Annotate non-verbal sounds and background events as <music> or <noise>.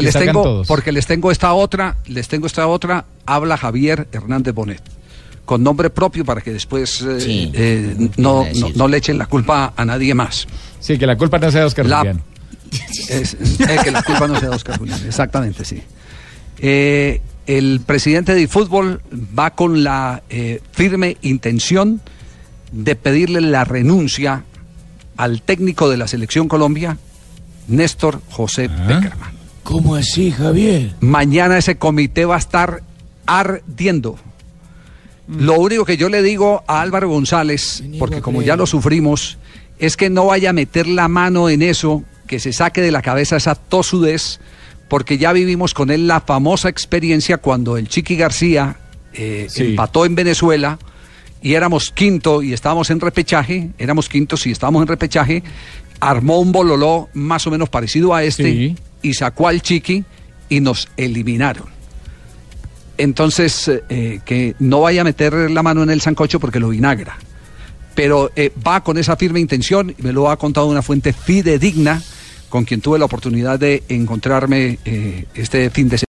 Que les tengo, todos. porque les tengo esta otra, les tengo esta otra, habla Javier Hernández Bonet, con nombre propio para que después eh, Sí, eh, ¿qué no, no, le echen la culpa a nadie más. Sí, que la culpa no sea de Oscar La- Julián. <laughs> Es- eh, que la culpa no sea de Oscar Julián, exactamente, sí. Eh, el presidente de fútbol va con la eh, firme intención de pedirle la renuncia al técnico de la selección Colombia, Néstor José Ah. Peckerman. ¿Cómo así, Javier? Mañana ese comité va a estar ardiendo. Lo único que yo le digo a Álvaro González, porque como ya lo sufrimos, es que no vaya a meter la mano en eso, que se saque de la cabeza esa tosudez, porque ya vivimos con él la famosa experiencia cuando el Chiqui García eh, Sí. empató en Venezuela y éramos quinto y estábamos en repechaje, éramos quintos y estábamos en repechaje, armó un bololó más o menos parecido a este Sí. Y sacó al Chiqui y nos eliminaron. Entonces, eh, que no vaya a meter la mano en el sancocho porque lo vinagra. Pero eh, va con esa firme intención y me lo ha contado una fuente fidedigna con quien tuve la oportunidad de encontrarme eh, este fin de semana.